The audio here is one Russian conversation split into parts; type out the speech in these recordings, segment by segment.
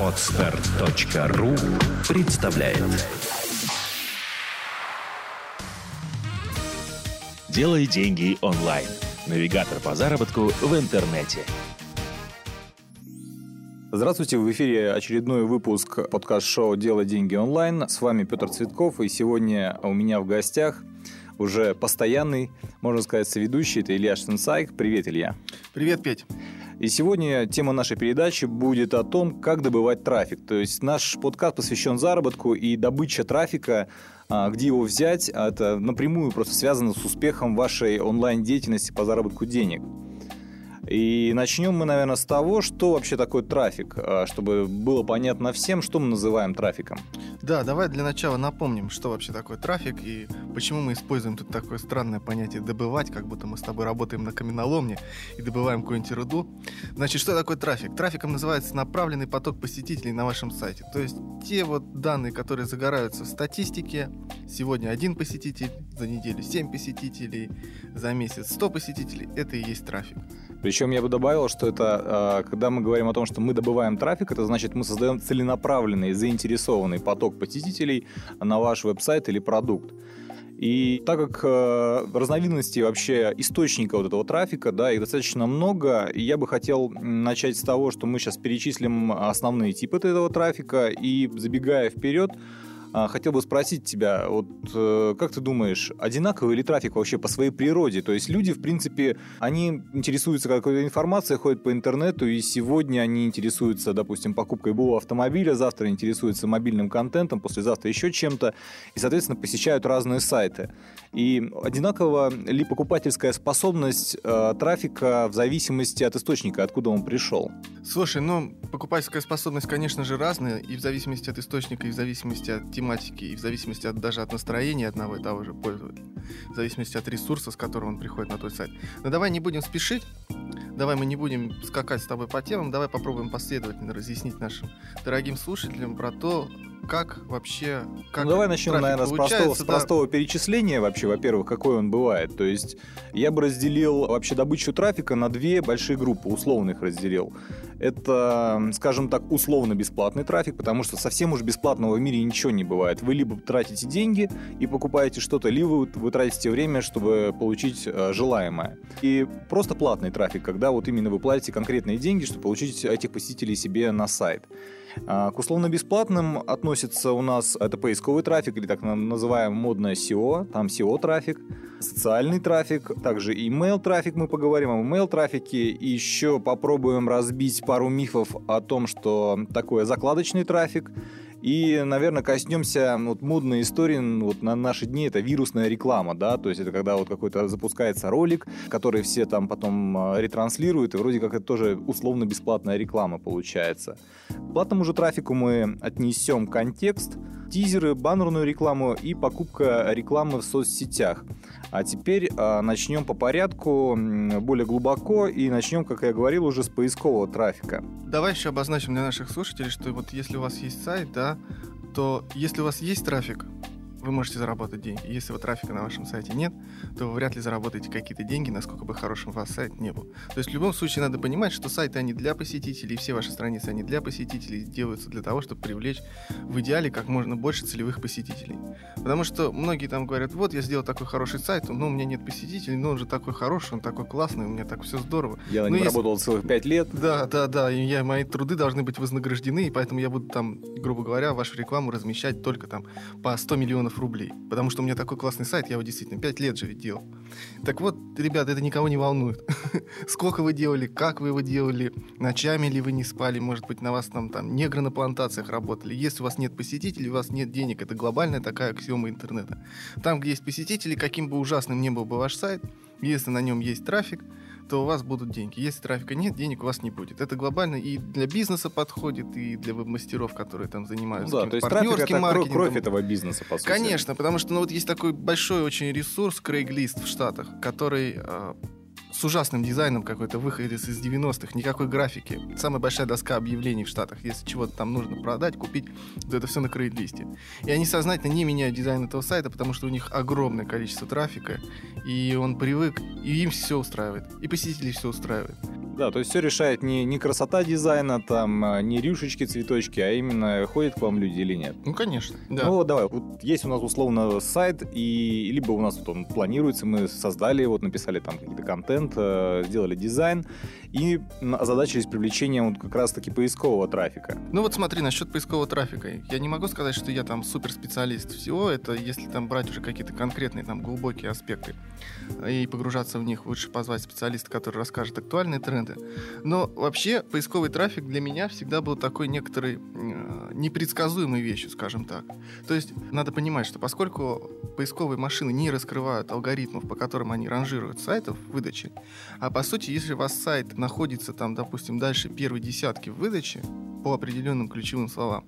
Отстар.ру представляет Делай деньги онлайн. Навигатор по заработку в интернете. Здравствуйте, в эфире очередной выпуск подкаст-шоу «Делай деньги онлайн». С вами Петр Цветков, и сегодня у меня в гостях уже постоянный, можно сказать, соведущий, это Илья Штенсайк. Привет, Илья. Привет, Петь. И сегодня тема нашей передачи будет о том, как добывать трафик. То есть наш подкаст посвящен заработку и добыче трафика, а, где его взять, а это напрямую просто связано с успехом вашей онлайн-деятельности по заработку денег. И начнем мы, наверное, с того, что вообще такое трафик, а, чтобы было понятно всем, что мы называем трафиком. Да, давай для начала напомним, что вообще такое трафик и почему мы используем тут такое странное понятие «добывать», как будто мы с тобой работаем на каменоломне и добываем какую-нибудь руду. Значит, что такое трафик? Трафиком называется направленный поток посетителей на вашем сайте. То есть те вот данные, которые загораются в статистике, сегодня один посетитель, за неделю 7 посетителей, за месяц 100 посетителей, это и есть трафик. Причем я бы добавил, что это, а, когда мы говорим о том, что мы добываем трафик, это значит, мы создаем целенаправленный, заинтересованный поток посетителей на ваш веб-сайт или продукт. И так как э, разновидностей вообще источника вот этого трафика, да, их достаточно много, я бы хотел начать с того, что мы сейчас перечислим основные типы этого трафика, и забегая вперед, хотел бы спросить тебя, вот э, как ты думаешь, одинаковый ли трафик вообще по своей природе? То есть люди, в принципе, они интересуются какой-то информацией, ходят по интернету, и сегодня они интересуются, допустим, покупкой любого автомобиля, завтра интересуются мобильным контентом, послезавтра еще чем-то, и, соответственно, посещают разные сайты. И одинаково ли покупательская способность э, трафика в зависимости от источника, откуда он пришел? Слушай, ну, покупательская способность, конечно же, разная, и в зависимости от источника, и в зависимости от тематики, и в зависимости от, даже от настроения одного и того же пользователя, в зависимости от ресурса, с которым он приходит на твой сайт. Но давай не будем спешить, давай мы не будем скакать с тобой по темам, давай попробуем последовательно разъяснить нашим дорогим слушателям про то, как вообще... Как ну, давай начнем, наверное, с простого, с простого перечисления вообще, во-первых, какой он бывает. То есть я бы разделил вообще добычу трафика на две большие группы, условных разделил. Это, скажем так, условно-бесплатный трафик, потому что совсем уж бесплатного в мире ничего не бывает. Вы либо тратите деньги и покупаете что-то, либо вы тратите время, чтобы получить э, желаемое. И просто платный трафик, когда вот именно вы платите конкретные деньги, чтобы получить этих посетителей себе на сайт. А, к условно-бесплатным относится у нас это поисковый трафик или так называемый модное SEO, там SEO-трафик, социальный трафик, также email трафик мы поговорим о email трафике, и еще попробуем разбить пару мифов о том, что такое закладочный трафик, и, наверное, коснемся вот модной истории вот на наши дни, это вирусная реклама, да, то есть это когда вот какой-то запускается ролик, который все там потом а, ретранслируют, и вроде как это тоже условно-бесплатная реклама получается. К платному же трафику мы отнесем контекст, тизеры, баннерную рекламу и покупка рекламы в соцсетях. А теперь э, начнем по порядку, более глубоко, и начнем, как я говорил, уже с поискового трафика. Давай еще обозначим для наших слушателей, что вот если у вас есть сайт, да, то если у вас есть трафик, вы можете заработать деньги. Если вот трафика на вашем сайте нет, то вы вряд ли заработаете какие-то деньги, насколько бы хорошим у вас сайт не был. То есть в любом случае надо понимать, что сайты, они для посетителей, все ваши страницы, они для посетителей, делаются для того, чтобы привлечь в идеале как можно больше целевых посетителей. Потому что многие там говорят, вот я сделал такой хороший сайт, но у меня нет посетителей, но он же такой хороший, он такой классный, у меня так все здорово. Я на нем если... работал целых пять лет. Да, да, да, и я, мои труды должны быть вознаграждены, и поэтому я буду там, грубо говоря, вашу рекламу размещать только там по 100 миллионов рублей. Потому что у меня такой классный сайт, я его действительно 5 лет же делал. Так вот, ребята, это никого не волнует. Сколько вы делали, как вы его делали, ночами ли вы не спали, может быть, на вас там, там негры на плантациях работали. Если у вас нет посетителей, у вас нет денег, это глобальная такая аксиома интернета. Там, где есть посетители, каким бы ужасным ни был бы ваш сайт, если на нем есть трафик, то у вас будут деньги. Если трафика нет, денег у вас не будет. Это глобально и для бизнеса подходит, и для веб-мастеров, которые там занимаются ну, да, то есть трафик это маркетингом. кровь этого бизнеса, по сути. Конечно, потому что ну, вот есть такой большой очень ресурс Craigslist в Штатах, который а, с ужасным дизайном какой-то, выходец из 90-х, никакой графики. Самая большая доска объявлений в Штатах. Если чего-то там нужно продать, купить, то это все на Craigslist е. И они сознательно не меняют дизайн этого сайта, потому что у них огромное количество трафика, и он привык, и им все устраивает, и посетителей все устраивает. Да, то есть все решает не, не красота дизайна, там, а, не рюшечки, цветочки, а именно ходят к вам люди или нет. Ну, конечно. Да. Ну, вот давай, вот есть у нас условно сайт, и либо у нас вот он планируется, мы создали, вот написали там какие-то контент, э, сделали дизайн, и озадачились привлечением вот как раз-таки поискового трафика. Ну вот смотри, насчет поискового трафика. Я не могу сказать, что я там суперспециалист всего. Это если там брать уже какие-то конкретные там глубокие аспекты и погружаться в них, лучше позвать специалиста, который расскажет актуальные тренды. Но вообще поисковый трафик для меня всегда был такой некоторой э, непредсказуемой вещью, скажем так. То есть надо понимать, что поскольку поисковые машины не раскрывают алгоритмов, по которым они ранжируют сайтов в выдаче, а по сути, если у вас сайт находится там, допустим, дальше первой десятки в выдаче по определенным ключевым словам,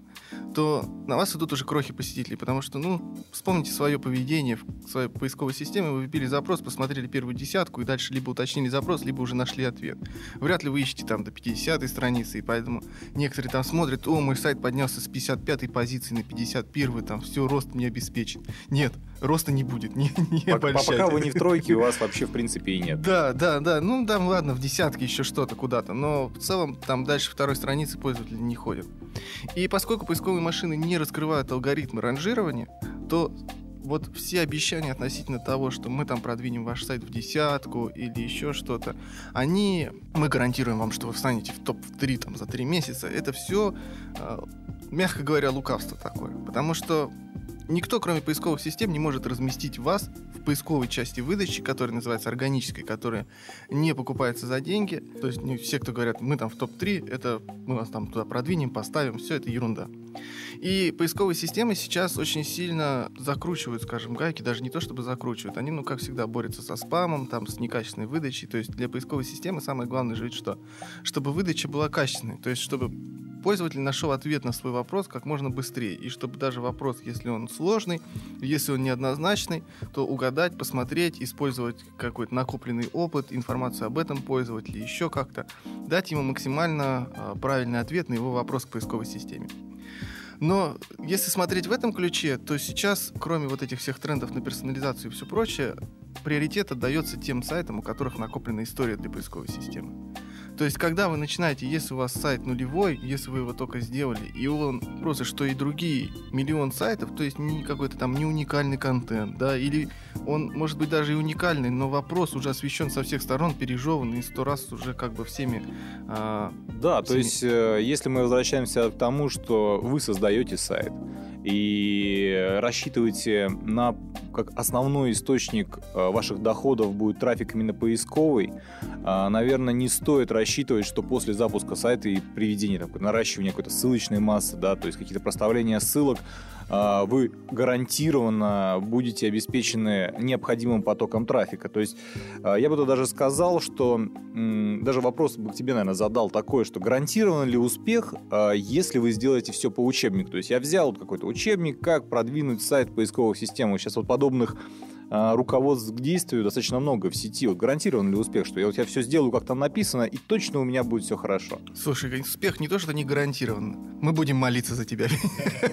то на вас идут уже крохи посетителей, потому что, ну, вспомните свое поведение в своей поисковой системе, вы вбили запрос, посмотрели первую десятку и дальше либо уточнили запрос, либо уже нашли ответ. Вряд ли вы ищете там до 50 страницы, и поэтому некоторые там смотрят, о, мой сайт поднялся с 55 позиции на 51, там все, рост не обеспечен. Нет, роста не будет, не, не пока, пока вы не в тройке, у вас вообще в принципе и нет. Да, да, да, ну да, ладно, в десятке еще что-то куда-то, но в целом там дальше второй страницы пользователи не ходят. И поскольку поисковые машины не раскрывают алгоритмы ранжирования, то вот все обещания относительно того, что мы там продвинем ваш сайт в десятку или еще что-то, они, мы гарантируем вам, что вы встанете в топ-3 там за 3 месяца, это все, э, мягко говоря, лукавство такое. Потому что Никто, кроме поисковых систем, не может разместить вас в поисковой части выдачи, которая называется органической, которая не покупается за деньги. То есть не все, кто говорят, мы там в топ-3, это мы вас там туда продвинем, поставим, все это ерунда. И поисковые системы сейчас очень сильно закручивают, скажем, гайки, даже не то чтобы закручивают, они, ну, как всегда, борются со спамом, там, с некачественной выдачей. То есть для поисковой системы самое главное же что? Чтобы выдача была качественной, то есть чтобы пользователь нашел ответ на свой вопрос как можно быстрее. И чтобы даже вопрос, если он сложный, если он неоднозначный, то угадать, посмотреть, использовать какой-то накопленный опыт, информацию об этом пользователе, еще как-то, дать ему максимально э, правильный ответ на его вопрос к поисковой системе. Но если смотреть в этом ключе, то сейчас, кроме вот этих всех трендов на персонализацию и все прочее, приоритет отдается тем сайтам, у которых накоплена история для поисковой системы. То есть, когда вы начинаете, если у вас сайт нулевой, если вы его только сделали, и он просто, что и другие, миллион сайтов, то есть не какой-то там не уникальный контент, да, или он может быть даже и уникальный, но вопрос уже освещен со всех сторон, пережеван и сто раз уже как бы всеми... А, да, всеми... то есть, э, если мы возвращаемся к тому, что вы создаете сайт, и рассчитываете на как основной источник э, ваших доходов будет трафик именно поисковый, а, наверное, не стоит рассчитывать, что после запуска сайта и приведения, там, наращивания какой-то ссылочной массы, да, то есть какие-то проставления ссылок, вы гарантированно будете обеспечены необходимым потоком трафика. То есть а, я бы тут даже сказал, что даже вопрос бы к тебе, наверное, задал такой, что гарантирован ли успех, а, если вы сделаете все по учебнику. То есть я взял вот какой-то учебник, как продвинуть сайт поисковых систем. Сейчас вот подобных а, руководств к действию достаточно много в сети. Вот гарантирован ли успех, что я вот я все сделаю, как там написано, и точно у меня будет все хорошо. Слушай, успех не то, что не гарантирован. Мы будем молиться за тебя.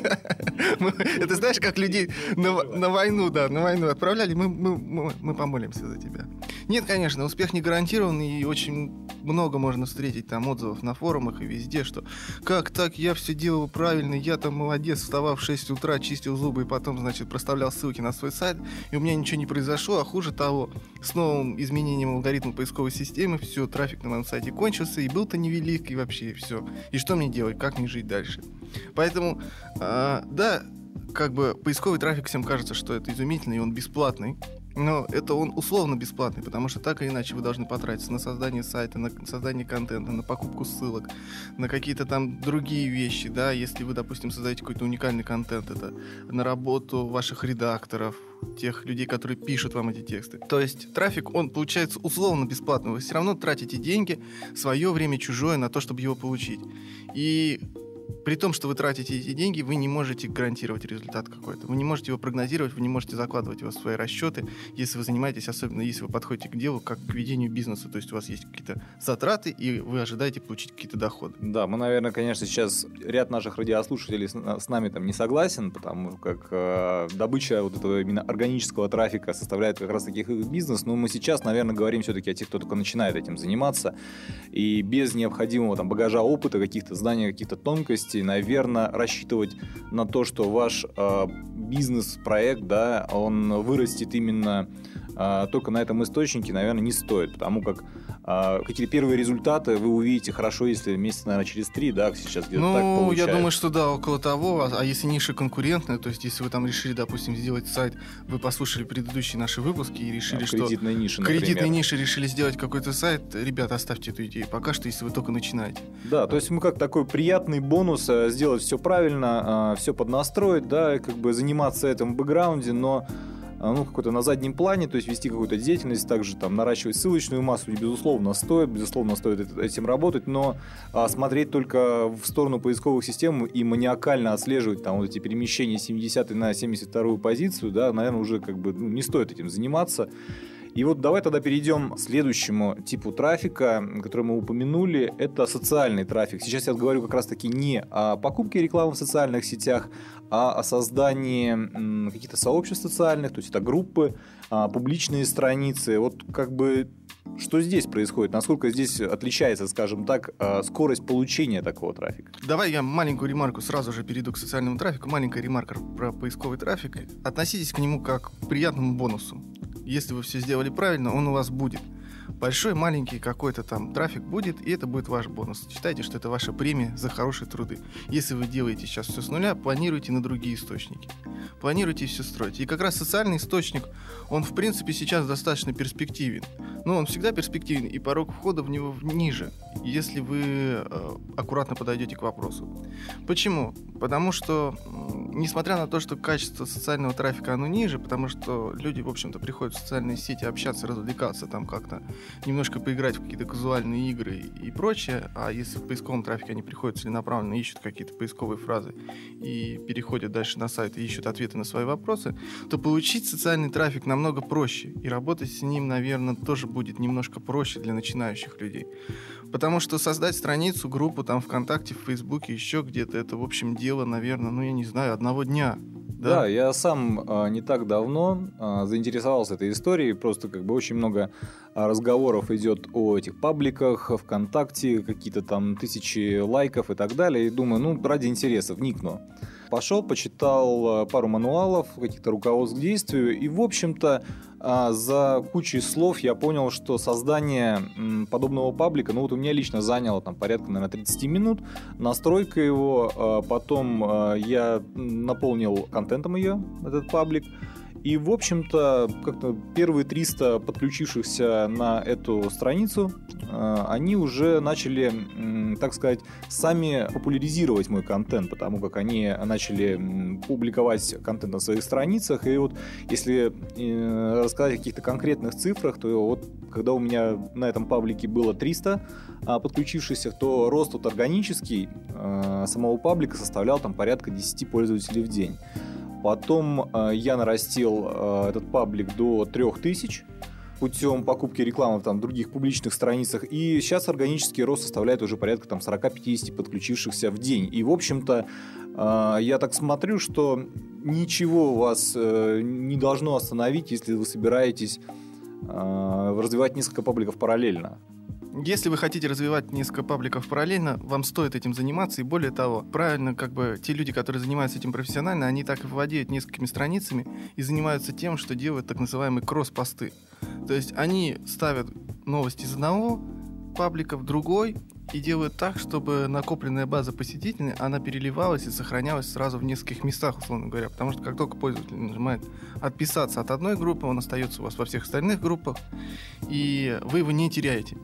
Это знаешь, как людей на войну, да, на войну отправляли, мы помолимся за тебя. Нет, конечно, успех не гарантирован, и очень много можно встретить там отзывов на форумах и везде, что как так, я все делал правильно, я там молодец, вставал в 6 утра, чистил зубы и потом, значит, проставлял ссылки на свой сайт, и у меня ничего не произошло, а хуже того, с новым изменением алгоритма поисковой системы, все, трафик на моем сайте кончился, и был-то невелик, и вообще все. И что мне делать, как мне жить дальше? Поэтому, э, да, как бы поисковый трафик всем кажется, что это изумительно, и он бесплатный. Но это он условно бесплатный, потому что так или иначе вы должны потратиться на создание сайта, на создание контента, на покупку ссылок, на какие-то там другие вещи, да, если вы, допустим, создаете какой-то уникальный контент, это на работу ваших редакторов, тех людей, которые пишут вам эти тексты. То есть трафик, он получается условно бесплатный. Вы все равно тратите деньги, свое время чужое на то, чтобы его получить. И При том, что вы тратите эти деньги, вы не можете гарантировать результат какой-то. Вы не можете его прогнозировать, вы не можете закладывать его в свои расчеты, если вы занимаетесь, особенно если вы подходите к делу, как к ведению бизнеса. То есть у вас есть какие-то затраты, и вы ожидаете получить какие-то доходы. Да, мы, наверное, конечно, сейчас ряд наших радиослушателей с, с нами там не согласен, потому как э, добыча вот этого именно органического трафика составляет как раз таких бизнес. Но мы сейчас, наверное, говорим все-таки о тех, кто только начинает этим заниматься. И без необходимого там багажа опыта, каких-то знаний, каких-то тонкостей, наверное, рассчитывать на то, что ваш э, бизнес-проект, да, он вырастет именно э, только на этом источнике, наверное, не стоит, потому как а, какие-то первые результаты вы увидите хорошо, если месяц, наверное, через три, да, сейчас где-то ну, так получается. я думаю, что да, около того. А, а если ниша конкурентная, то есть если вы там решили, допустим, сделать сайт, вы послушали предыдущие наши выпуски и решили, да, что... Кредитная ниша, например. Кредитной нише решили сделать какой-то сайт, ребята, оставьте эту идею пока что, если вы только начинаете. Да, то есть мы как такой приятный бонус э, сделать все правильно, э, все поднастроить, да, как бы заниматься этим в бэкграунде, но а, ну, какой-то на заднем плане, то есть вести какую-то деятельность, также там наращивать ссылочную массу, безусловно, стоит, безусловно, стоит этим работать, но а, смотреть только в сторону поисковых систем и маниакально отслеживать там вот эти перемещения 70 на 72 позицию, да, наверное, уже как бы ну, не стоит этим заниматься. И вот давай тогда перейдем к следующему типу трафика, который мы упомянули. Это социальный трафик. Сейчас я говорю как раз-таки не о покупке рекламы в социальных сетях, а о создании каких-то сообществ социальных, то есть это группы, а, публичные страницы. Вот как бы что здесь происходит? Насколько здесь отличается, скажем так, а, скорость получения такого трафика? Давай я маленькую ремарку сразу же перейду к социальному трафику. Маленькая ремарка про поисковый трафик. Относитесь к нему как к приятному бонусу. Если вы все сделали правильно, он у вас будет большой, маленький какой-то там трафик будет, и это будет ваш бонус. Считайте, что это ваша премия за хорошие труды. Если вы делаете сейчас все с нуля, планируйте на другие источники. Планируйте все строить. И как раз социальный источник, он в принципе сейчас достаточно перспективен. Но он всегда перспективен, и порог входа в него ниже, если вы э, аккуратно подойдете к вопросу. Почему? Потому что, несмотря на то, что качество социального трафика оно ниже, потому что люди, в общем-то, приходят в социальные сети общаться, развлекаться, там как-то немножко поиграть в какие-то казуальные игры и прочее, а если в поисковом трафике они приходят целенаправленно, ищут какие-то поисковые фразы и переходят дальше на сайт и ищут ответы на свои вопросы, то получить социальный трафик намного проще, и работать с ним, наверное, тоже будет немножко проще для начинающих людей. Потому что создать страницу, группу там ВКонтакте, в Фейсбуке, еще где-то, это, в общем, дело, наверное, ну, я не знаю, одного дня. Да, да я сам а, не так давно а, заинтересовался этой историей, просто как бы очень много а, разговоров идет о этих пабликах, ВКонтакте, какие-то там тысячи лайков и так далее, и думаю, ну, ради интереса вникну. Пошел, почитал а, пару мануалов, каких-то руководств к действию, и, в общем-то, за кучей слов я понял, что создание подобного паблика, ну вот у меня лично заняло там порядка, наверное, 30 минут, настройка его, потом я наполнил контентом ее, этот паблик, и, в общем-то, как-то первые 300 подключившихся на эту страницу, э, они уже начали, так сказать, сами популяризировать мой контент, потому как они начали публиковать контент на своих страницах. И вот если э, рассказать о каких-то конкретных цифрах, то вот когда у меня на этом паблике было 300 а, подключившихся, то рост вот органический э, самого паблика составлял там порядка 10 пользователей в день. Потом э, я нарастил э, этот паблик до 3000 путем покупки рекламы в там, других публичных страницах. И сейчас органический рост составляет уже порядка там, 40-50 подключившихся в день. И, в общем-то, э, я так смотрю, что ничего вас э, не должно остановить, если вы собираетесь э, развивать несколько пабликов параллельно. Если вы хотите развивать несколько пабликов параллельно, вам стоит этим заниматься. И более того, правильно, как бы те люди, которые занимаются этим профессионально, они так и владеют несколькими страницами и занимаются тем, что делают так называемые кросс-посты. То есть они ставят новости из одного паблика в другой и делают так, чтобы накопленная база посетителей, она переливалась и сохранялась сразу в нескольких местах, условно говоря. Потому что как только пользователь нажимает отписаться от одной группы, он остается у вас во всех остальных группах, и вы его не теряете.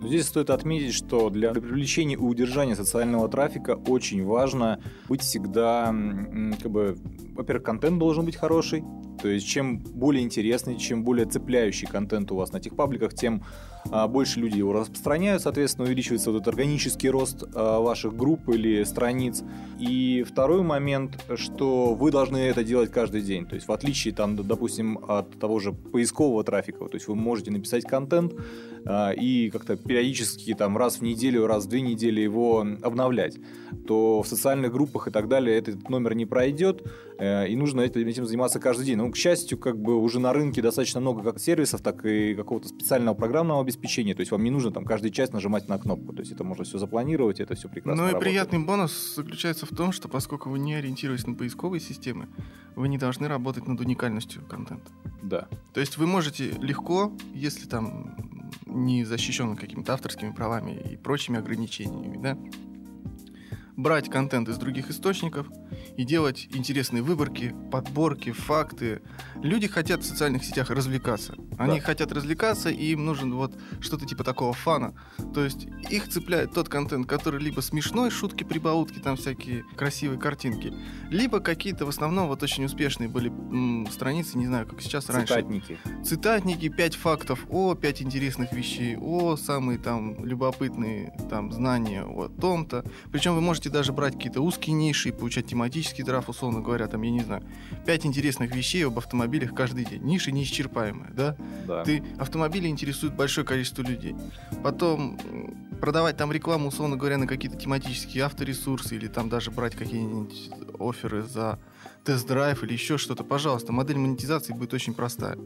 Но здесь стоит отметить, что для привлечения и удержания социального трафика очень важно быть всегда, как бы, во-первых, контент должен быть хороший, То есть чем более интересный, чем более цепляющий контент у вас на этих пабликах, тем больше люди его распространяют, соответственно, увеличивается вот этот органический рост а, ваших групп или страниц. И второй момент, что вы должны это делать каждый день. То есть в отличие, там, допустим, от того же поискового трафика, то есть вы можете написать контент а, и как-то периодически там раз в неделю, раз в две недели его обновлять, то в социальных группах и так далее этот номер не пройдет, э, и нужно этим заниматься каждый день. Ну, к счастью, как бы уже на рынке достаточно много как сервисов, так и какого-то специального программного обеспечения. То есть вам не нужно там каждый час нажимать на кнопку. То есть это можно все запланировать, это все прекрасно Ну и работает. приятный бонус заключается в том, что поскольку вы не ориентируетесь на поисковые системы, вы не должны работать над уникальностью контента. Да. То есть вы можете легко, если там не защищен какими-то авторскими правами и прочими ограничениями, да, брать контент из других источников и делать интересные выборки, подборки, факты. Люди хотят в социальных сетях развлекаться. Они Да. хотят развлекаться, и им нужен вот что-то типа такого фана. То есть их цепляет тот контент, который либо смешной, шутки, прибаутки, там всякие красивые картинки, либо какие-то в основном вот очень успешные были м, страницы, не знаю, как сейчас раньше Цитатники. цитатники, 5 фактов о 5 интересных вещей, о самые там любопытные там знания о том-то. Причем вы можете даже брать какие-то узкие ниши и получать тематический драфт, условно говоря, там, я не знаю, 5 интересных вещей об автомобилях каждый день. Ниши неисчерпаемые, да? Да. Ты автомобили интересует большое количество людей. Потом продавать там рекламу, условно говоря, на какие-то тематические авторесурсы или там даже брать какие-нибудь оферы за тест-драйв или еще что-то. Пожалуйста, модель монетизации будет очень простая.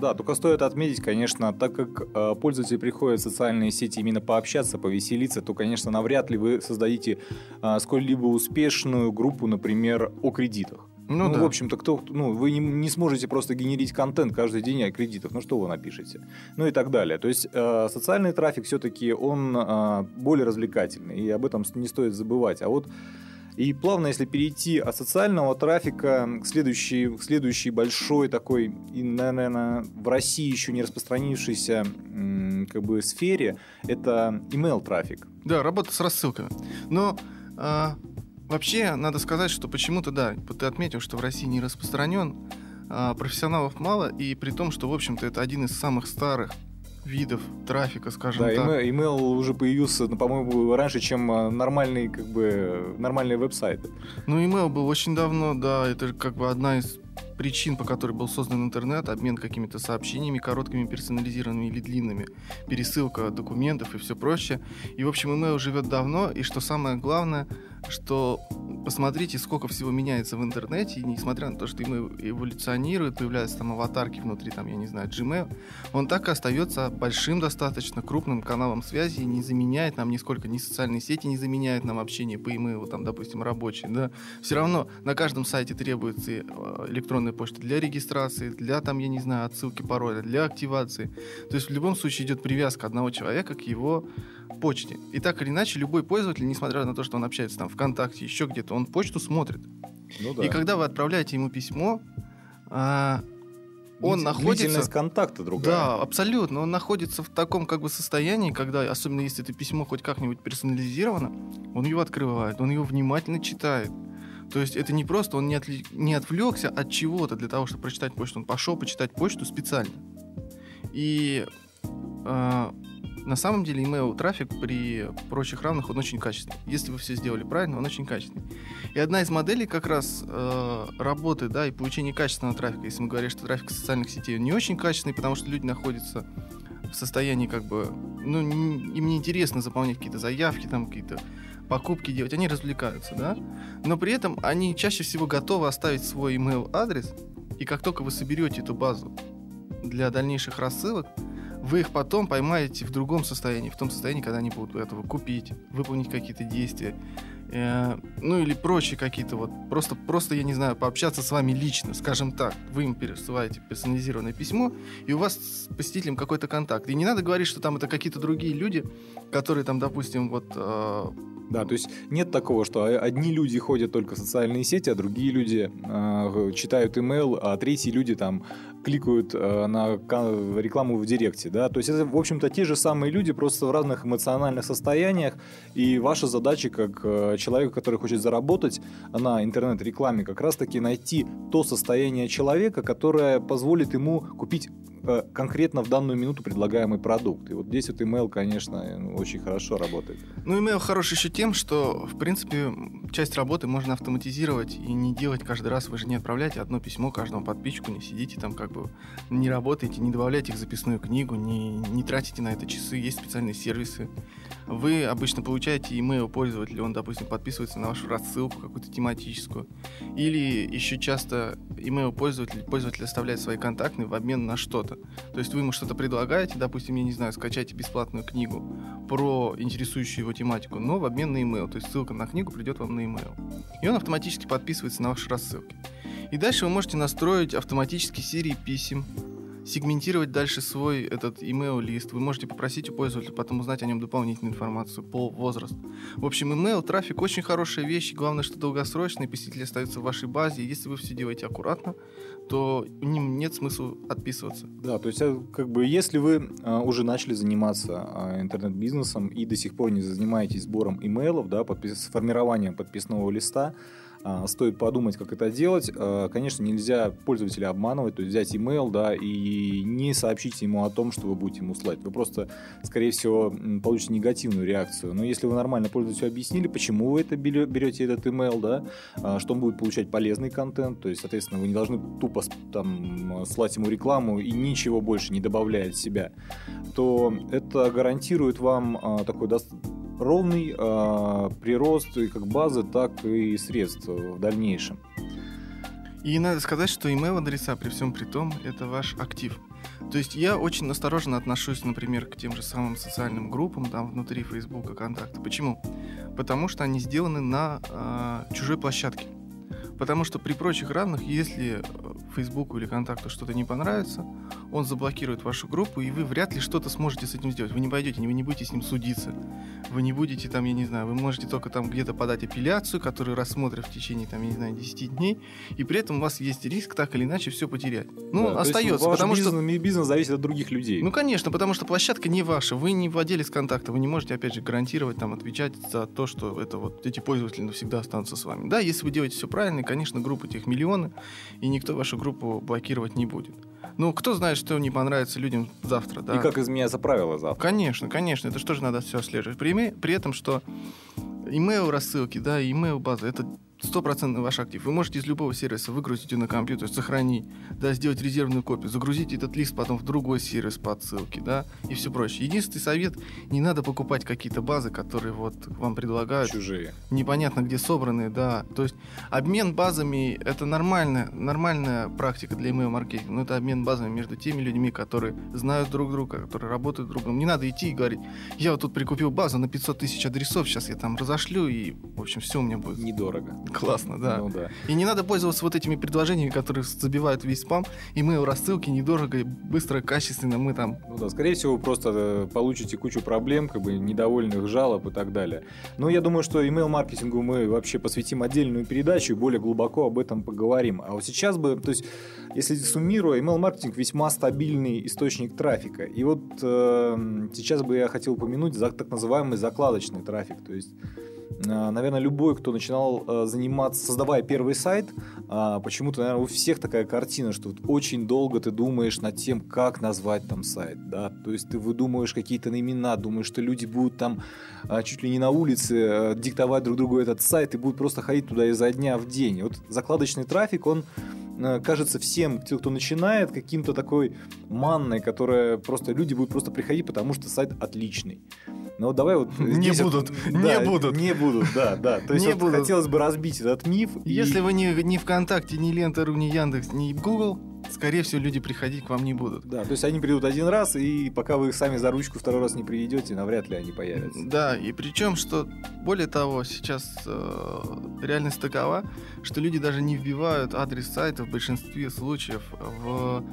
Да, только стоит отметить, конечно, так как э, пользователи приходят в социальные сети именно пообщаться, повеселиться, то, конечно, навряд ли вы создадите э, сколь-либо успешную группу, например, о кредитах. Ну, Ну, да. в общем-то, кто, ну, вы не, не сможете просто генерить контент каждый день о кредитах. Ну, что вы напишете? Ну и так далее. То есть э, социальный трафик все-таки он э, более развлекательный, и об этом не стоит забывать. А вот и плавно, если перейти от социального трафика к следующей, к следующей большой такой, и, наверное, в России еще не распространившейся как бы сфере, это email трафик. Да, работа с рассылками. Но а, вообще надо сказать, что почему-то, да, ты отметил, что в России не распространен, а, профессионалов мало, и при том, что, в общем-то, это один из самых старых видов трафика, скажем Да, так. email, email уже появился, ну, по-моему, раньше, чем э, нормальные, как бы, нормальные веб-сайты. Ну, email был очень давно, да, это как бы одна из причин, по которой был создан интернет, обмен какими-то сообщениями, короткими, персонализированными или длинными, пересылка документов и все прочее. И, в общем, email живет давно, и что самое главное, что посмотрите, сколько всего меняется в интернете, и несмотря на то, что email эволюционирует, появляются там аватарки внутри, там, я не знаю, Gmail, он так и остается большим достаточно крупным каналом связи и не заменяет нам нисколько, ни социальные сети не заменяют нам общение по email, там, допустим, рабочие, да, все равно на каждом сайте требуется э, электронная почта для регистрации, для, там, я не знаю, отсылки пароля, для активации. То есть в любом случае идет привязка одного человека к его почте. И так или иначе, любой пользователь, несмотря на то, что он общается там ВКонтакте, еще где-то, он почту смотрит. Ну И когда вы отправляете ему письмо, а, он находится... Контакта другая. Да, абсолютно. Он находится в таком как бы состоянии, когда, особенно если это письмо хоть как-нибудь персонализировано, он его открывает, он его внимательно читает. То есть это не просто, он не, отвле- не отвлекся от чего-то для того, чтобы прочитать почту, он пошел почитать почту специально. И э, на самом деле email трафик при прочих равных он очень качественный. Если вы все сделали правильно, он очень качественный. И одна из моделей как раз э, работы, да, и получения качественного трафика, если мы говорим, что трафик социальных сетей не очень качественный, потому что люди находятся в состоянии как бы, ну, не- им неинтересно заполнять какие-то заявки, там какие-то покупки делать, они развлекаются, да, но при этом они чаще всего готовы оставить свой email адрес, и как только вы соберете эту базу для дальнейших рассылок, вы их потом поймаете в другом состоянии, в том состоянии, когда они будут готовы купить, выполнить какие-то действия, э, ну или прочие какие-то вот, просто, просто, я не знаю, пообщаться с вами лично, скажем так, вы им пересылаете персонализированное письмо, и у вас с посетителем какой-то контакт. И не надо говорить, что там это какие-то другие люди, которые там, допустим, вот э, Да, то есть нет такого, что одни люди ходят только в социальные сети, а другие люди э, читают email, а третьи люди там кликают э, на рекламу в директе, да, то есть это, в общем-то, те же самые люди, просто в разных эмоциональных состояниях, и ваша задача, как э, человека, который хочет заработать на интернет-рекламе, как раз-таки найти то состояние человека, которое позволит ему купить конкретно в данную минуту предлагаемый продукт. И вот здесь вот email, конечно, ну, очень хорошо работает. Ну, email хорош еще тем, что, в принципе, часть работы можно автоматизировать и не делать каждый раз. Вы же не отправляете одно письмо каждому подписчику, не сидите там как бы, не работаете, не добавляете их в записную книгу, не, не тратите на это часы. Есть специальные сервисы. Вы обычно получаете email пользователя, он, допустим, подписывается на вашу рассылку какую-то тематическую. Или еще часто email пользователь, пользователь оставляет свои контактные в обмен на что-то. То есть вы ему что-то предлагаете, допустим, я не знаю, скачайте бесплатную книгу про интересующую его тематику, но в обмен на email. То есть ссылка на книгу придет вам на email. И он автоматически подписывается на ваши рассылки. И дальше вы можете настроить автоматические серии писем, сегментировать дальше свой этот email лист. Вы можете попросить у пользователя потом узнать о нем дополнительную информацию, пол, возраст. В общем, email трафик очень хорошая вещь. Главное, что долгосрочный, посетители остаются в вашей базе. Если вы все делаете аккуратно, то ним нет смысла отписываться. Да, то есть э, как бы если вы а, уже начали заниматься а, интернет-бизнесом и до сих пор не занимаетесь сбором имейлов, да, подпис, формированием подписного листа, стоит подумать, как это делать. А, конечно, нельзя пользователя обманывать, то есть взять email, да, и не сообщить ему о том, что вы будете ему слать. Вы просто, скорее всего, получите негативную реакцию. Но если вы нормально пользователю объяснили, почему вы это берете этот email, да, а, что он будет получать полезный контент, то есть, соответственно, вы не должны тупо там слать ему рекламу и ничего больше не добавляя от себя, то это гарантирует вам такой ровный э, прирост и как базы, так и средств в дальнейшем. И надо сказать, что email адреса при всем при том это ваш актив. То есть я очень осторожно отношусь, например, к тем же самым социальным группам там внутри Facebook Контакта. Почему? Потому что они сделаны на э, чужой площадке. Потому что при прочих равных, если Фейсбуку или Контакту что-то не понравится, он заблокирует вашу группу, и вы вряд ли что-то сможете с этим сделать. Вы не пойдете, вы не будете с ним судиться. Вы не будете там, я не знаю, вы можете только там где-то подать апелляцию, которую рассмотрят в течение, там, я не знаю, 10 дней, и при этом у вас есть риск так или иначе все потерять. Ну, да, остается, потому бизнес, что... Бизнес зависит от других людей. Ну, конечно, потому что площадка не ваша, вы не владелец контакта, вы не можете, опять же, гарантировать, там, отвечать за то, что это вот эти пользователи навсегда останутся с вами. Да, если вы делаете все правильно, конечно, группы тех миллионы, и никто вашу группу блокировать не будет. Ну, кто знает, что не понравится людям завтра, да? И как изменяется правила завтра. Конечно, конечно, это что же надо все отслеживать. При, при этом, что email рассылки, да, email база, это стопроцентный ваш актив. Вы можете из любого сервиса выгрузить ее на компьютер, сохранить, да, сделать резервную копию, загрузить этот лист потом в другой сервис по отсылке, да, и все прочее. Единственный совет, не надо покупать какие-то базы, которые вот вам предлагают. Чужие. Непонятно где собранные, да. То есть обмен базами это нормальная, нормальная практика для email маркетинга, но это обмен базами между теми людьми, которые знают друг друга, которые работают друг другом. Не надо идти и говорить, я вот тут прикупил базу на 500 тысяч адресов, сейчас я там разошлю и, в общем, все у меня будет. Недорого. Классно, да. Ну, да. И не надо пользоваться вот этими предложениями, которые забивают весь спам. И мы рассылки недорого, быстро, качественно мы там... Ну да, скорее всего, вы просто э, получите кучу проблем, как бы недовольных жалоб и так далее. Но я думаю, что email-маркетингу мы вообще посвятим отдельную передачу и более глубоко об этом поговорим. А вот сейчас бы, то есть, если суммируя, email-маркетинг весьма стабильный источник трафика. И вот э, сейчас бы я хотел упомянуть за так называемый закладочный трафик. То есть наверное, любой, кто начинал э, заниматься, создавая первый сайт, а, почему-то, наверное, у всех такая картина, что очень долго ты думаешь над тем, как назвать там сайт, да, то есть ты выдумываешь какие-то имена, думаешь, что люди будут там чуть ли не на улице э, диктовать друг другу этот сайт и будут просто ходить туда изо дня в день. Вот закладочный трафик, он кажется всем, кто начинает, каким-то такой манной, которая просто люди будут просто приходить, потому что сайт отличный. Ну давай вот... Не будут, вот, не да, будут. Не будут, да, да. То есть не вот будут. хотелось бы разбить этот миф. Если и... вы не, не ВКонтакте, не Лента.ру, не Яндекс, не Google, скорее всего, люди приходить к вам не будут. Да, то есть они придут один раз, и пока вы их сами за ручку второй раз не приведете, навряд ли они появятся. Да, и причем, что более того, сейчас э, реальность такова, что люди даже не вбивают адрес сайта в большинстве случаев в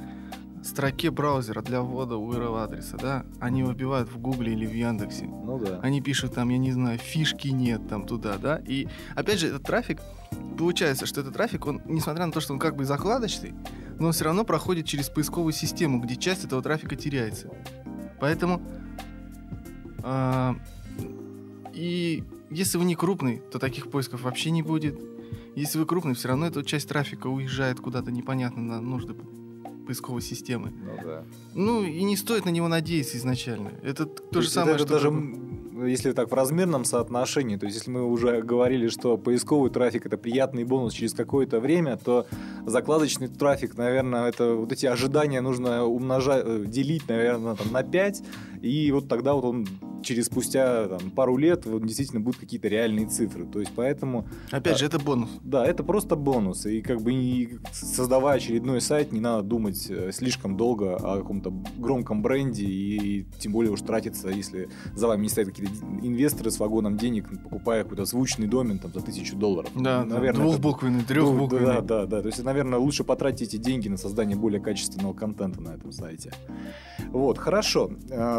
строке браузера для ввода URL адреса, да, они выбивают в Гугле или в Яндексе. Ну да. Они пишут там, я не знаю, фишки нет там туда, да. И опять же, этот трафик, получается, что этот трафик, он, несмотря на то, что он как бы закладочный, но он все равно проходит через поисковую систему, где часть этого трафика теряется. Поэтому э, и если вы не крупный, то таких поисков вообще не будет. Если вы крупный, все равно эта часть трафика уезжает куда-то непонятно на нужды поисковой системы. Ну да. Ну и не стоит на него надеяться изначально. Это то, то же самое, это что... даже если так в размерном соотношении, то есть если мы уже говорили, что поисковый трафик это приятный бонус через какое-то время, то закладочный трафик, наверное, это вот эти ожидания нужно умножать, э, делить, наверное, там, на 5, и вот тогда вот он через спустя там, пару лет вот, действительно будут какие-то реальные цифры. То есть поэтому... Опять а, же, это бонус. Да, это просто бонус. И как бы не, создавая очередной сайт, не надо думать э, слишком долго о каком-то громком бренде и, и тем более уж тратиться, если за вами не стоят какие-то инвесторы с вагоном денег, покупая какой-то звучный домен там, за тысячу долларов. Да, наверное, двухбуквенный, трехбуквенный. Да, да, да. То есть, наверное, лучше потратить эти деньги на создание более качественного контента на этом сайте. Вот, хорошо.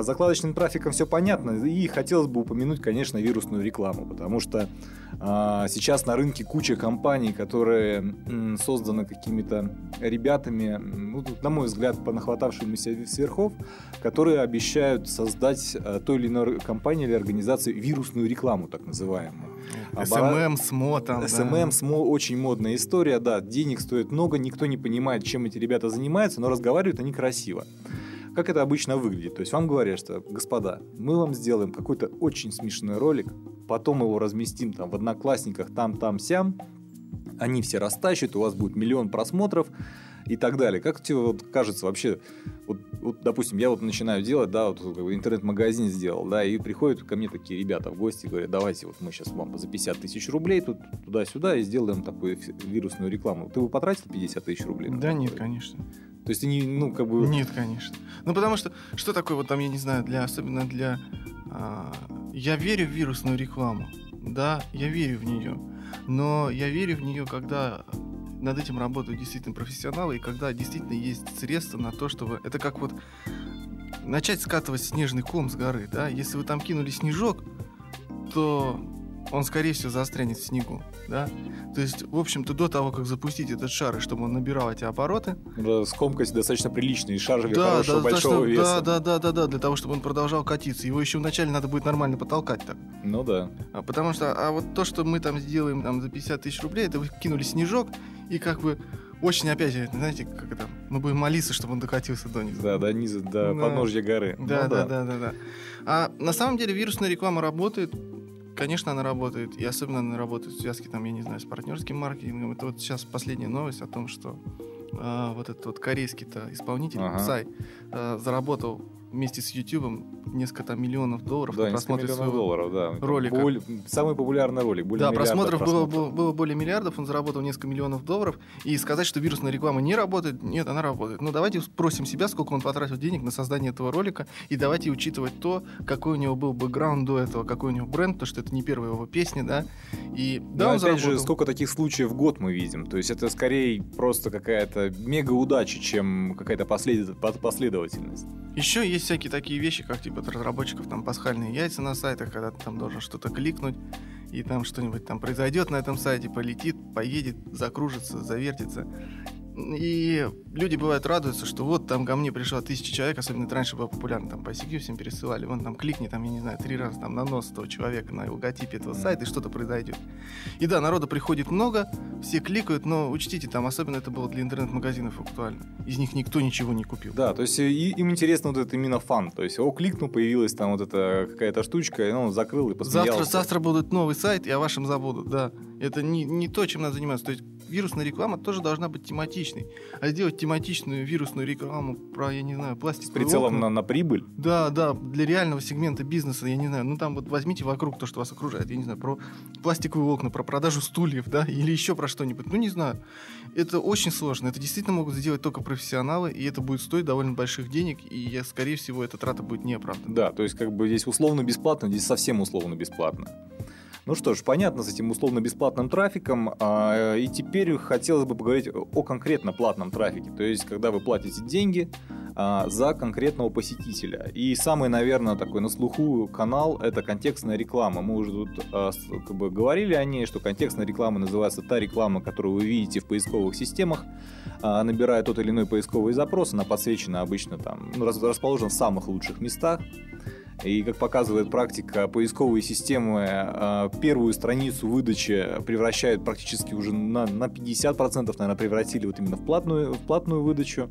А, закладочным трафиком все понятно. И хотелось бы упомянуть, конечно, вирусную рекламу, потому что а, сейчас на рынке куча компаний, которые м, созданы какими-то ребятами, ну, на мой взгляд, понахватавшимися сверхов, которые обещают создать а, той или иной компании или организации вирусную рекламу, так называемую. SMM, SMO там. SMM, SMO очень модная история, да, денег стоит много, никто не понимает, чем эти ребята занимаются, но разговаривают они красиво. Как это обычно выглядит? То есть вам говорят, что, господа, мы вам сделаем какой-то очень смешной ролик, потом его разместим там в Одноклассниках, там, там, сям, они все растащат, у вас будет миллион просмотров и так далее. Как тебе вот кажется вообще, вот, вот, допустим, я вот начинаю делать, да, вот интернет-магазин сделал, да, и приходят ко мне такие ребята в гости говорят, давайте вот мы сейчас вам за 50 тысяч рублей тут туда-сюда и сделаем такую вирусную рекламу. Ты бы потратил 50 тысяч рублей? Да нет, конечно. То есть они, ну, как бы... Нет, конечно. Ну, потому что, что такое, вот там, я не знаю, для, особенно для... А, я верю в вирусную рекламу. Да, я верю в нее. Но я верю в нее, когда над этим работают действительно профессионалы, и когда действительно есть средства на то, чтобы... Это как вот начать скатывать снежный ком с горы, да? Если вы там кинули снежок, то он, скорее всего, застрянет в снегу, да? То есть, в общем-то, до того, как запустить этот шар, и чтобы он набирал эти обороты... Да, скомкость достаточно приличная, и шар да, хорошего, да, большого веса. Да, да, да, да, да, для того, чтобы он продолжал катиться. Его еще вначале надо будет нормально потолкать так. Ну да. А, потому что, а вот то, что мы там сделаем там за 50 тысяч рублей, это вы кинули снежок, и как бы очень, опять знаете, как это, мы будем молиться, чтобы он докатился до низа. Да, до низа, до да. подножья горы. Да, ну, да, да, да, да, да. А на самом деле вирусная реклама работает конечно, она работает, и особенно она работает в связке, там, я не знаю, с партнерским маркетингом. Это вот сейчас последняя новость о том, что э, вот этот вот корейский-то исполнитель, ага. Псай, э, заработал вместе с YouTube несколько там миллионов долларов да, на просмотре своего долларов, да. ролика. Более, самый популярный ролик. Более да, просмотров, просмотров. Было, было, было более миллиардов, он заработал несколько миллионов долларов. И сказать, что вирусная реклама не работает, нет, она работает. Но давайте спросим себя, сколько он потратил денег на создание этого ролика, и давайте учитывать то, какой у него был бэкграунд до этого, какой у него бренд, то что это не первая его песня, да. И да, Но он опять заработал. же, сколько таких случаев в год мы видим. То есть это скорее просто какая-то мега удача, чем какая-то последовательность. Еще есть всякие такие вещи, как типа разработчиков там пасхальные яйца на сайтах, когда ты там должен что-то кликнуть, и там что-нибудь там произойдет на этом сайте, полетит, поедет, закружится, завертится. И люди бывают радуются, что вот там ко мне пришло тысяча человек, особенно это раньше было популярно, там по ICQ всем пересылали, вон там кликни, там, я не знаю, три раза там на нос этого человека, на логотипе этого сайта, и что-то произойдет. И да, народа приходит много, все кликают, но учтите, там особенно это было для интернет-магазинов актуально. Из них никто ничего не купил. Да, то есть и, им интересно вот это именно фан, то есть о, кликнул, появилась там вот эта какая-то штучка, и он закрыл и посмеялся. Завтра, завтра будет новый сайт, и о вашем забудут, да. Это не, не то, чем надо заниматься. То есть вирусная реклама тоже должна быть тематичной. А сделать тематичную вирусную рекламу про, я не знаю, пластик. С прицелом на, на прибыль? Да, да, для реального сегмента бизнеса, я не знаю, ну там вот возьмите вокруг то, что вас окружает, я не знаю, про пластиковые окна, про продажу стульев, да, или еще про что-нибудь. Ну, не знаю. Это очень сложно. Это действительно могут сделать только профессионалы, и это будет стоить довольно больших денег, и, я, скорее всего, эта трата будет неоправданной. Да, то есть как бы здесь условно бесплатно, здесь совсем условно бесплатно. Ну что ж, понятно с этим условно-бесплатным трафиком. И теперь хотелось бы поговорить о конкретно платном трафике. То есть, когда вы платите деньги а, за конкретного посетителя. И самый, наверное, такой на слуху канал — это контекстная реклама. Мы уже тут а, как бы говорили о ней, что контекстная реклама называется та реклама, которую вы видите в поисковых системах, а, набирая тот или иной поисковый запрос, она подсвечена обычно там, ну, расположена в самых лучших местах. И, как показывает практика, поисковые системы э, первую страницу выдачи превращают практически уже на, на 50%, наверное, превратили вот именно в платную, в платную выдачу.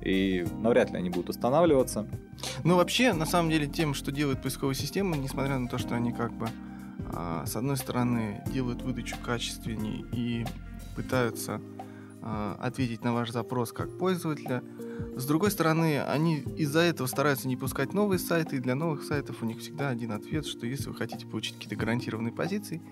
И навряд ли они будут останавливаться. Ну, вообще, на самом деле, тем, что делают поисковые системы, несмотря на то, что они как бы, э, с одной стороны, делают выдачу качественнее и пытаются ответить на ваш запрос как пользователя, с другой стороны, они из-за этого стараются не пускать новые сайты, и для новых сайтов у них всегда один ответ, что если вы хотите получить какие-то гарантированные позиции,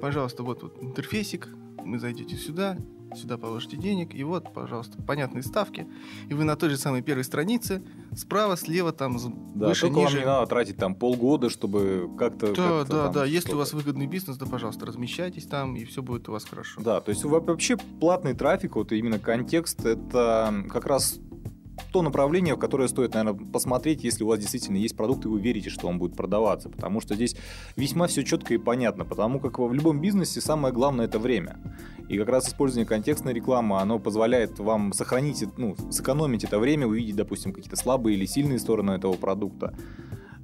пожалуйста, вот, вот интерфейсик, вы зайдете сюда, сюда положите денег, и вот, пожалуйста, понятные ставки, и вы на той же самой первой странице, справа, слева, там, да, выше, только ниже. вам не надо тратить там полгода, чтобы как-то... Да, как да, там да, если у вас выгодный бизнес, да, пожалуйста, размещайтесь там, и все будет у вас хорошо. Да, то есть во- вообще платный трафик, вот именно контекст, это как раз то направление, в которое стоит, наверное, посмотреть, если у вас действительно есть продукт, и вы верите, что он будет продаваться. Потому что здесь весьма все четко и понятно. Потому как в любом бизнесе самое главное это время. И как раз использование контекстной рекламы, оно позволяет вам сохранить, ну, сэкономить это время, увидеть, допустим, какие-то слабые или сильные стороны этого продукта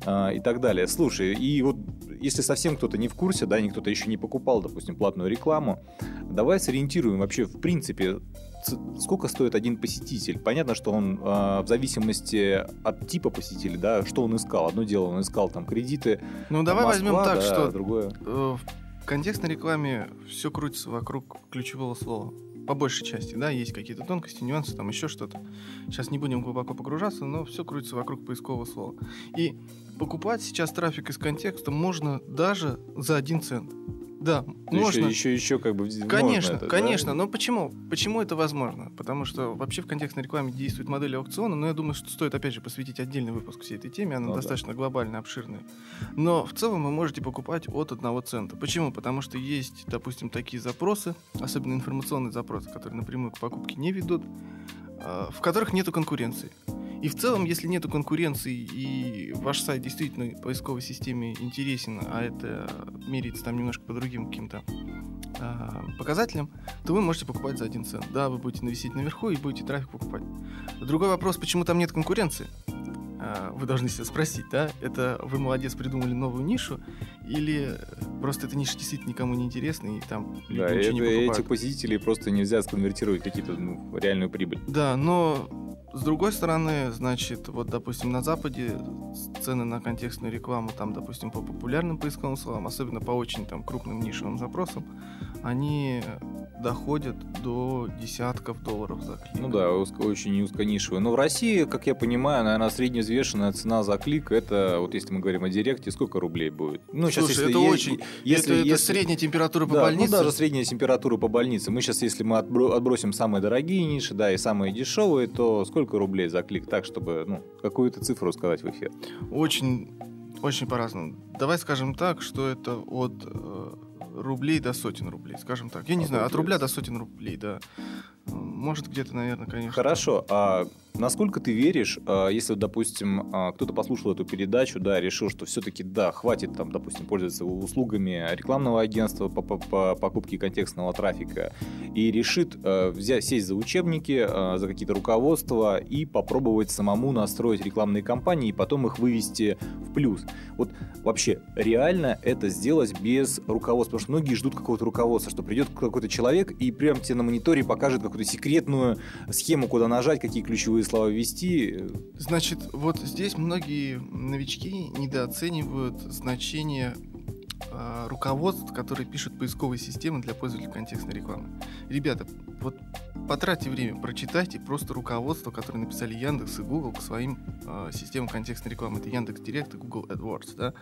а, и так далее. Слушай, и вот если совсем кто-то не в курсе, да, никто-то еще не покупал, допустим, платную рекламу, давай сориентируем вообще, в принципе, сколько стоит один посетитель. Понятно, что он а, в зависимости от типа посетителя, да, что он искал. Одно дело, он искал там кредиты. Ну, давай Москва, возьмем так, да, что другое. э, в контекстной рекламе все крутится вокруг ключевого слова. По большей части, да, есть какие-то тонкости, нюансы, там еще что-то. Сейчас не будем глубоко погружаться, но все крутится вокруг поискового слова. И покупать сейчас трафик из контекста можно даже за один цент. Да, Ну, можно. Еще, еще, еще как бы Конечно, это, да? конечно. Но почему? Почему это возможно? Потому что вообще в контекстной рекламе действует модель аукциона, но я думаю, что стоит опять же посвятить отдельный выпуск всей этой теме, она Ну да. достаточно глобальная, обширная. Но в целом вы можете покупать от одного цента. Почему? Потому что есть, допустим, такие запросы, особенно информационные запросы, которые напрямую к покупке не ведут, в которых нету конкуренции. И в целом, если нету конкуренции и ваш сайт действительно поисковой системе интересен, а это меряется там немножко по другим каким-то а, показателям, то вы можете покупать за один цент. Да, вы будете нависеть наверху и будете трафик покупать. Другой вопрос, почему там нет конкуренции? А, Вы должны себя спросить, да? Это вы молодец, придумали новую нишу, или просто эта ниша действительно никому не интересна, и там люди Да, ничего не это- покупают? этих посетителей просто нельзя сконвертировать какие-то ну, реальную прибыль. Да, но с другой стороны, значит, вот, допустим, на Западе цены на контекстную рекламу, там, допустим, по популярным поисковым словам, особенно по очень там крупным нишевым запросам, они доходят до десятков долларов за клик. Ну да, очень узконишевые. Но в России, как я понимаю, наверное, средневзвешенная цена за клик, это, вот если мы говорим о директе, сколько рублей будет? Ну, Слушай, если это е- очень. Если, это, это если- средняя температура по да, больнице. ну даже средняя температура по больнице. Мы сейчас, если мы отбро- отбросим самые дорогие ниши, да, и самые дешевые, то сколько рублей за клик? Так, чтобы, ну, какую-то цифру сказать в эфир. Очень, очень по-разному. Давай скажем так, что это от э, рублей до сотен рублей, скажем так. Я не знаю, от рубля до сотен рублей, да. Может, где-то, наверное, конечно. Хорошо, а насколько ты веришь, а, если, допустим, а, кто-то послушал эту передачу, да, решил, что все-таки, да, хватит там, допустим, пользоваться услугами рекламного агентства по, по- по покупке контекстного трафика и решит э, взять, сесть за учебники, за какие-то руководства и попробовать самому настроить рекламные кампании и потом их вывести в плюс. Вот вообще реально это сделать без руководства, потому что многие ждут какого-то руководства, что придет какой-то человек и прям тебе на мониторе покажет какую-то секретную схему, куда нажать, какие ключевые слова ввести. Значит, вот здесь многие новички недооценивают значение э, руководств, которые пишут поисковые системы для пользователей контекстной рекламы. Ребята, вот потратьте время, прочитайте просто руководство, которое написали Яндекс и Google к своим э, системам контекстной рекламы. Это Яндекс Директ и Google AdWords, да?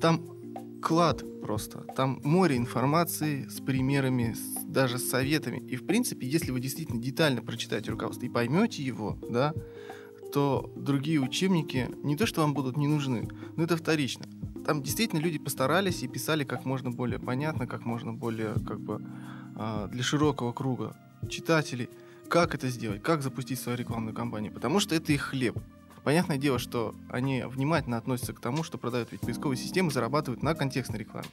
Там клад просто. Там море информации с примерами, с- даже с советами. И, в принципе, если вы действительно детально прочитаете руководство и поймете его, да, то другие учебники не то, что вам будут не нужны, но это вторично. Там действительно люди постарались и писали как можно более понятно, как можно более как бы а, для широкого круга читателей. как это сделать, как запустить свою рекламную кампанию, потому что это их хлеб. Понятное дело, что они внимательно относятся к тому, что продают ведь поисковые системы, зарабатывают на контекстной рекламе.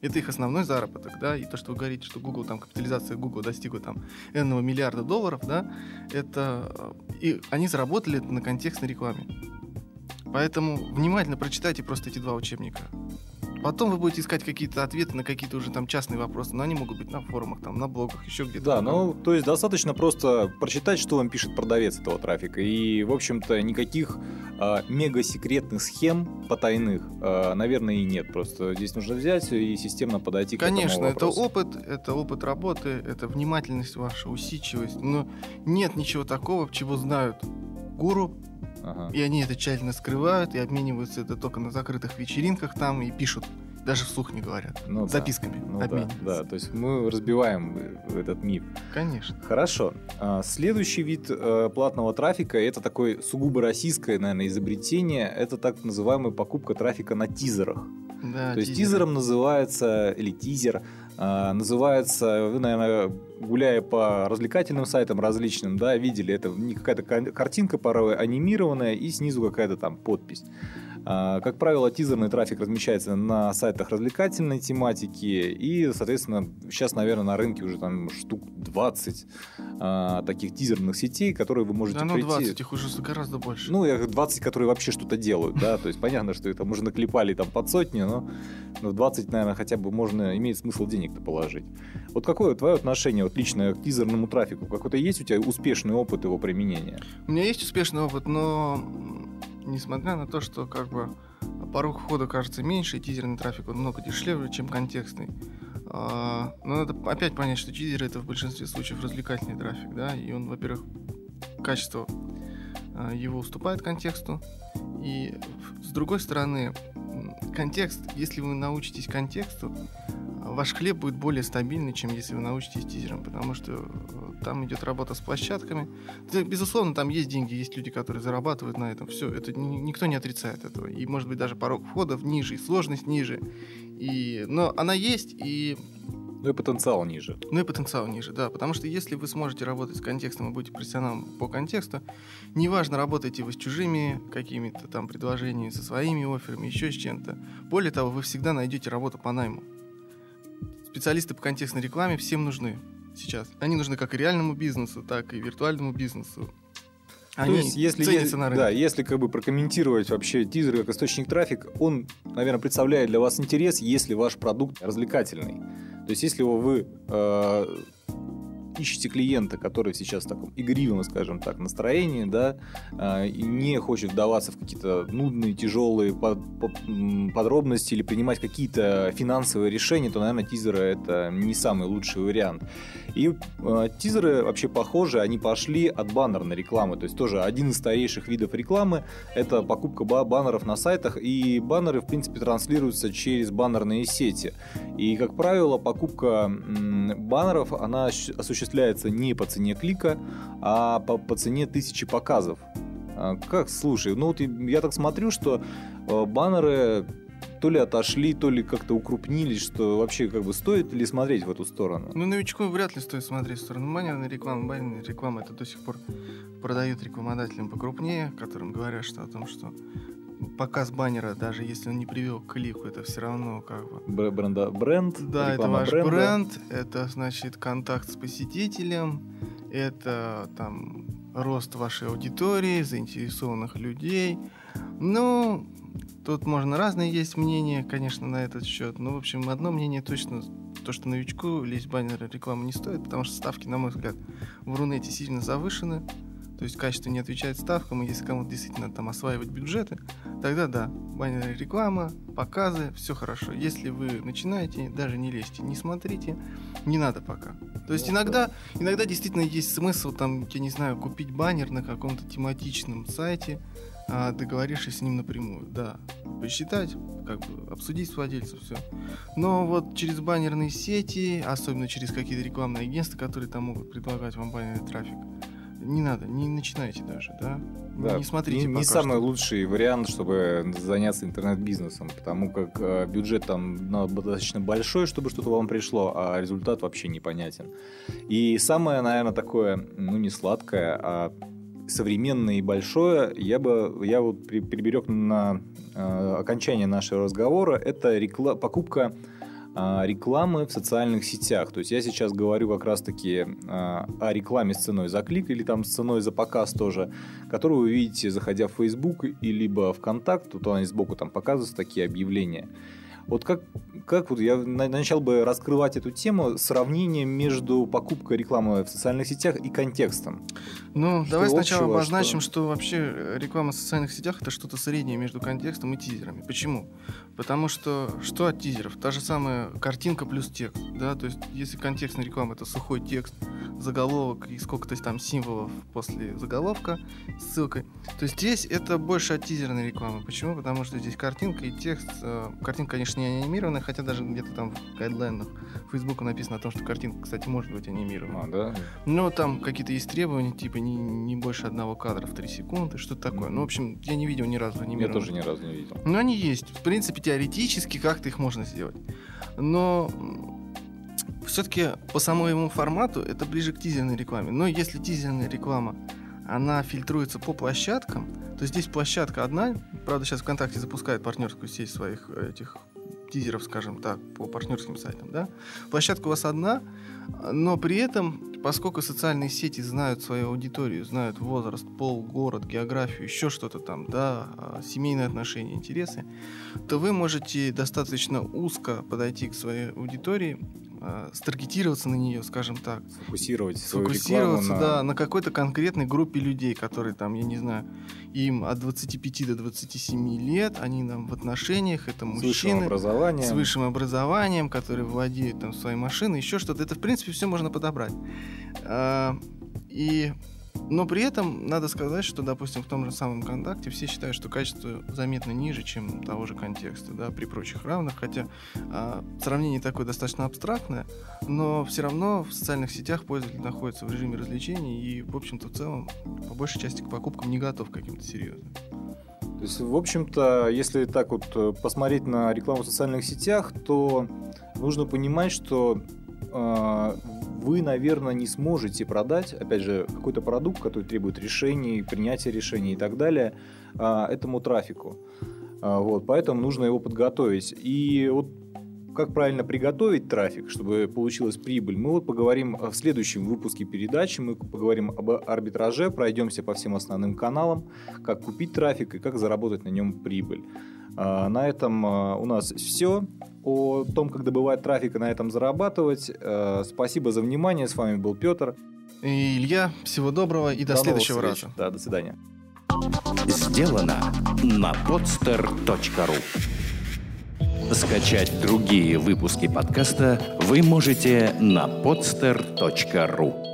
Это их основной заработок, да, и то, что вы говорите, что Google, там, капитализация Google достигла там энного миллиарда долларов, да, это, и они заработали на контекстной рекламе. Поэтому внимательно прочитайте просто эти два учебника. Потом вы будете искать какие-то ответы на какие-то уже там частные вопросы, но они могут быть на форумах, там, на блогах, еще где-то. Да, ну, то есть достаточно просто прочитать, что вам пишет продавец этого трафика. И, в общем-то, никаких э, мега-секретных схем потайных, э, наверное, и нет. Просто здесь нужно взять и системно подойти Конечно, к этому это опыт, это опыт работы, это внимательность ваша, усидчивость. Но нет ничего такого, чего знают гуру, Ага. И они это тщательно скрывают и обмениваются это только на закрытых вечеринках там и пишут. Даже вслух не говорят. Ну, Записками да. ну, да, да, то есть мы разбиваем этот миф. Конечно. Хорошо. А, следующий вид э, платного трафика это такое сугубо российское, наверное, изобретение. Это так называемая покупка трафика на тизерах. Да, То есть тизером называется, или тизер, а, называется, вы, наверное, гуляя по развлекательным сайтам различным, да, видели, это не какая-то картинка порой анимированная и снизу какая-то там подпись. А, как правило, тизерный трафик размещается на сайтах развлекательной тематики, и, соответственно, сейчас, наверное, на рынке уже там штук 20 а, таких тизерных сетей, которые вы можете да, ну, прийти... 20, их уже гораздо больше. Ну, 20, которые вообще что-то делают, да, то есть понятно, что это уже наклепали там под сотни, но, но 20, наверное, хотя бы можно, имеет смысл денег-то положить. Вот какое твое отношение вот личное к тизерному трафику? Какой-то есть у тебя успешный опыт его применения? У меня есть успешный опыт, но несмотря на то, что как бы порог входа кажется меньше, и тизерный трафик он много дешевле, чем контекстный. А, но надо опять понять, что тизер это в большинстве случаев развлекательный трафик, да, и он, во-первых, качество а, его уступает контексту, и с другой стороны, контекст, если вы научитесь контексту, ваш хлеб будет более стабильный, чем если вы научитесь тизером, потому что э, там идет работа с площадками. Безусловно, там есть деньги, есть люди, которые зарабатывают на этом. Все, это никто не отрицает этого. И, может быть, даже порог входов ниже, и сложность ниже. И... Но она есть, и ну и потенциал ниже. Ну и потенциал ниже, да. Потому что если вы сможете работать с контекстом и будете профессионалом по контексту, неважно, работаете вы с чужими какими-то там предложениями, со своими офферами, еще с чем-то. Более того, вы всегда найдете работу по найму специалисты по контекстной рекламе всем нужны сейчас. Они нужны как и реальному бизнесу, так и виртуальному бизнесу. Они То есть, если, ценятся на рынке. Да, если как бы прокомментировать вообще тизер как источник трафика, он, наверное, представляет для вас интерес, если ваш продукт развлекательный. То есть, если вы э, ищете клиента, который сейчас в таком игривом, скажем так, настроении, да, а, и не хочет вдаваться в какие-то нудные, тяжелые подробности или принимать какие-то финансовые решения, то, наверное, тизеры это не самый лучший вариант. И э, тизеры вообще похожи, они пошли от баннерной рекламы, то есть тоже один из старейших видов рекламы – это покупка баннеров на сайтах, и баннеры, в принципе, транслируются через баннерные сети. И, как правило, покупка баннеров, она осуществляется не по цене клика, а по, по цене тысячи показов. А, как, слушай, ну вот я так смотрю, что э, баннеры то ли отошли, то ли как-то укрупнились, что вообще как бы стоит ли смотреть в эту сторону? Ну, новичку вряд ли стоит смотреть в сторону баннерной рекламы. Баннерная реклама это до сих пор продают рекламодателям покрупнее, которым говорят что о том, что показ баннера, даже если он не привел к клику, это все равно как бы... Бренда, бренд, Да, это ваш бренда. бренд, это значит контакт с посетителем, это там рост вашей аудитории, заинтересованных людей. Ну, тут можно разные есть мнения, конечно, на этот счет. Но, в общем, одно мнение точно, то, что новичку лезть баннеры рекламы не стоит, потому что ставки, на мой взгляд, в Рунете сильно завышены. То есть качество не отвечает ставкам, и если кому-то действительно там осваивать бюджеты, тогда да, баннерная реклама, показы, все хорошо. Если вы начинаете, даже не лезьте, не смотрите, не надо пока. То есть иногда, иногда действительно есть смысл там, я не знаю, купить баннер на каком-то тематичном сайте, а, договорившись с ним напрямую, да. Посчитать, как бы обсудить с владельцем, все. Но вот через баннерные сети, особенно через какие-то рекламные агентства, которые там могут предлагать вам баннерный трафик, не надо, не начинайте даже, да? Да, не смотрите. Не, не самый лучший вариант, чтобы заняться интернет-бизнесом, потому как э, бюджет там ну, достаточно большой, чтобы что-то вам пришло, а результат вообще непонятен. И самое, наверное, такое, ну не сладкое, а современное и большое, я бы я вот приберег на э, окончание нашего разговора, это рекла- покупка рекламы в социальных сетях. То есть я сейчас говорю как раз-таки э, о рекламе с ценой за клик или там с ценой за показ тоже, которую вы видите, заходя в Facebook и либо ВКонтакт, тут они сбоку там показываются такие объявления. Вот как, как вот я начал бы раскрывать эту тему сравнение между покупкой рекламы в социальных сетях и контекстом. Ну, что давай сначала общего, обозначим, что... что вообще реклама в социальных сетях это что-то среднее между контекстом и тизерами. Почему? Потому что что от тизеров? Та же самая картинка плюс текст, да, то есть если контекстная реклама это сухой текст, заголовок и сколько-то там символов после заголовка с ссылкой, то здесь это больше от тизерной рекламы. Почему? Потому что здесь картинка и текст. Э, картинка, конечно, не анимированная, хотя даже где-то там в гайдлайнах Фейсбука написано о том, что картинка, кстати, может быть анимирована. А, да? Но там какие-то есть требования, типа не, не больше одного кадра в 3 секунды, что-то такое. Mm-hmm. Ну, в общем, я не видел ни разу анимированных. Я тоже ни разу не видел. Но они есть. В принципе, теоретически как-то их можно сделать. Но все-таки по самому формату это ближе к тизерной рекламе. Но если тизерная реклама, она фильтруется по площадкам, то здесь площадка одна, правда сейчас ВКонтакте запускает партнерскую сеть своих этих тизеров, скажем так, по партнерским сайтам, да? Площадка у вас одна, но при этом, поскольку социальные сети знают свою аудиторию, знают возраст, пол, город, географию, еще что-то там, да, а, семейные отношения, интересы, то вы можете достаточно узко подойти к своей аудитории, э, старгетироваться на нее, скажем так. Сфокусировать Сфокусироваться, на... да, на какой-то конкретной группе людей, которые там, я не знаю, им от 25 до 27 лет, они там в отношениях, это мужчины. С высшим образованием. С высшим образованием, которые владеют там своей машиной, еще что-то. Это, в принципе, все можно подобрать. А, и но при этом надо сказать, что, допустим, в том же самом контакте все считают, что качество заметно ниже, чем того же контекста, да, при прочих равных, хотя а, сравнение такое достаточно абстрактное, но все равно в социальных сетях пользователь находится в режиме развлечений и, в общем-то, в целом, по большей части к покупкам не готов каким-то серьезным. То есть, в общем-то, если так вот э, посмотреть на рекламу в социальных сетях, то нужно понимать, что вы, наверное, не сможете продать, опять же, какой-то продукт, который требует решений, принятия решений и так далее, а, этому трафику. А, вот, поэтому нужно его подготовить. И вот как правильно приготовить трафик, чтобы получилась прибыль, мы вот поговорим в следующем выпуске передачи. Мы поговорим об арбитраже, пройдемся по всем основным каналам, как купить трафик и как заработать на нем прибыль. А, на этом у нас все о том, как добывать трафик и на этом зарабатывать. Э, спасибо за внимание. С вами был Петр. И Илья. Всего доброго и до, до следующего раза. Да, до свидания. Сделано на podster.ru Скачать другие выпуски подкаста вы можете на podster.ru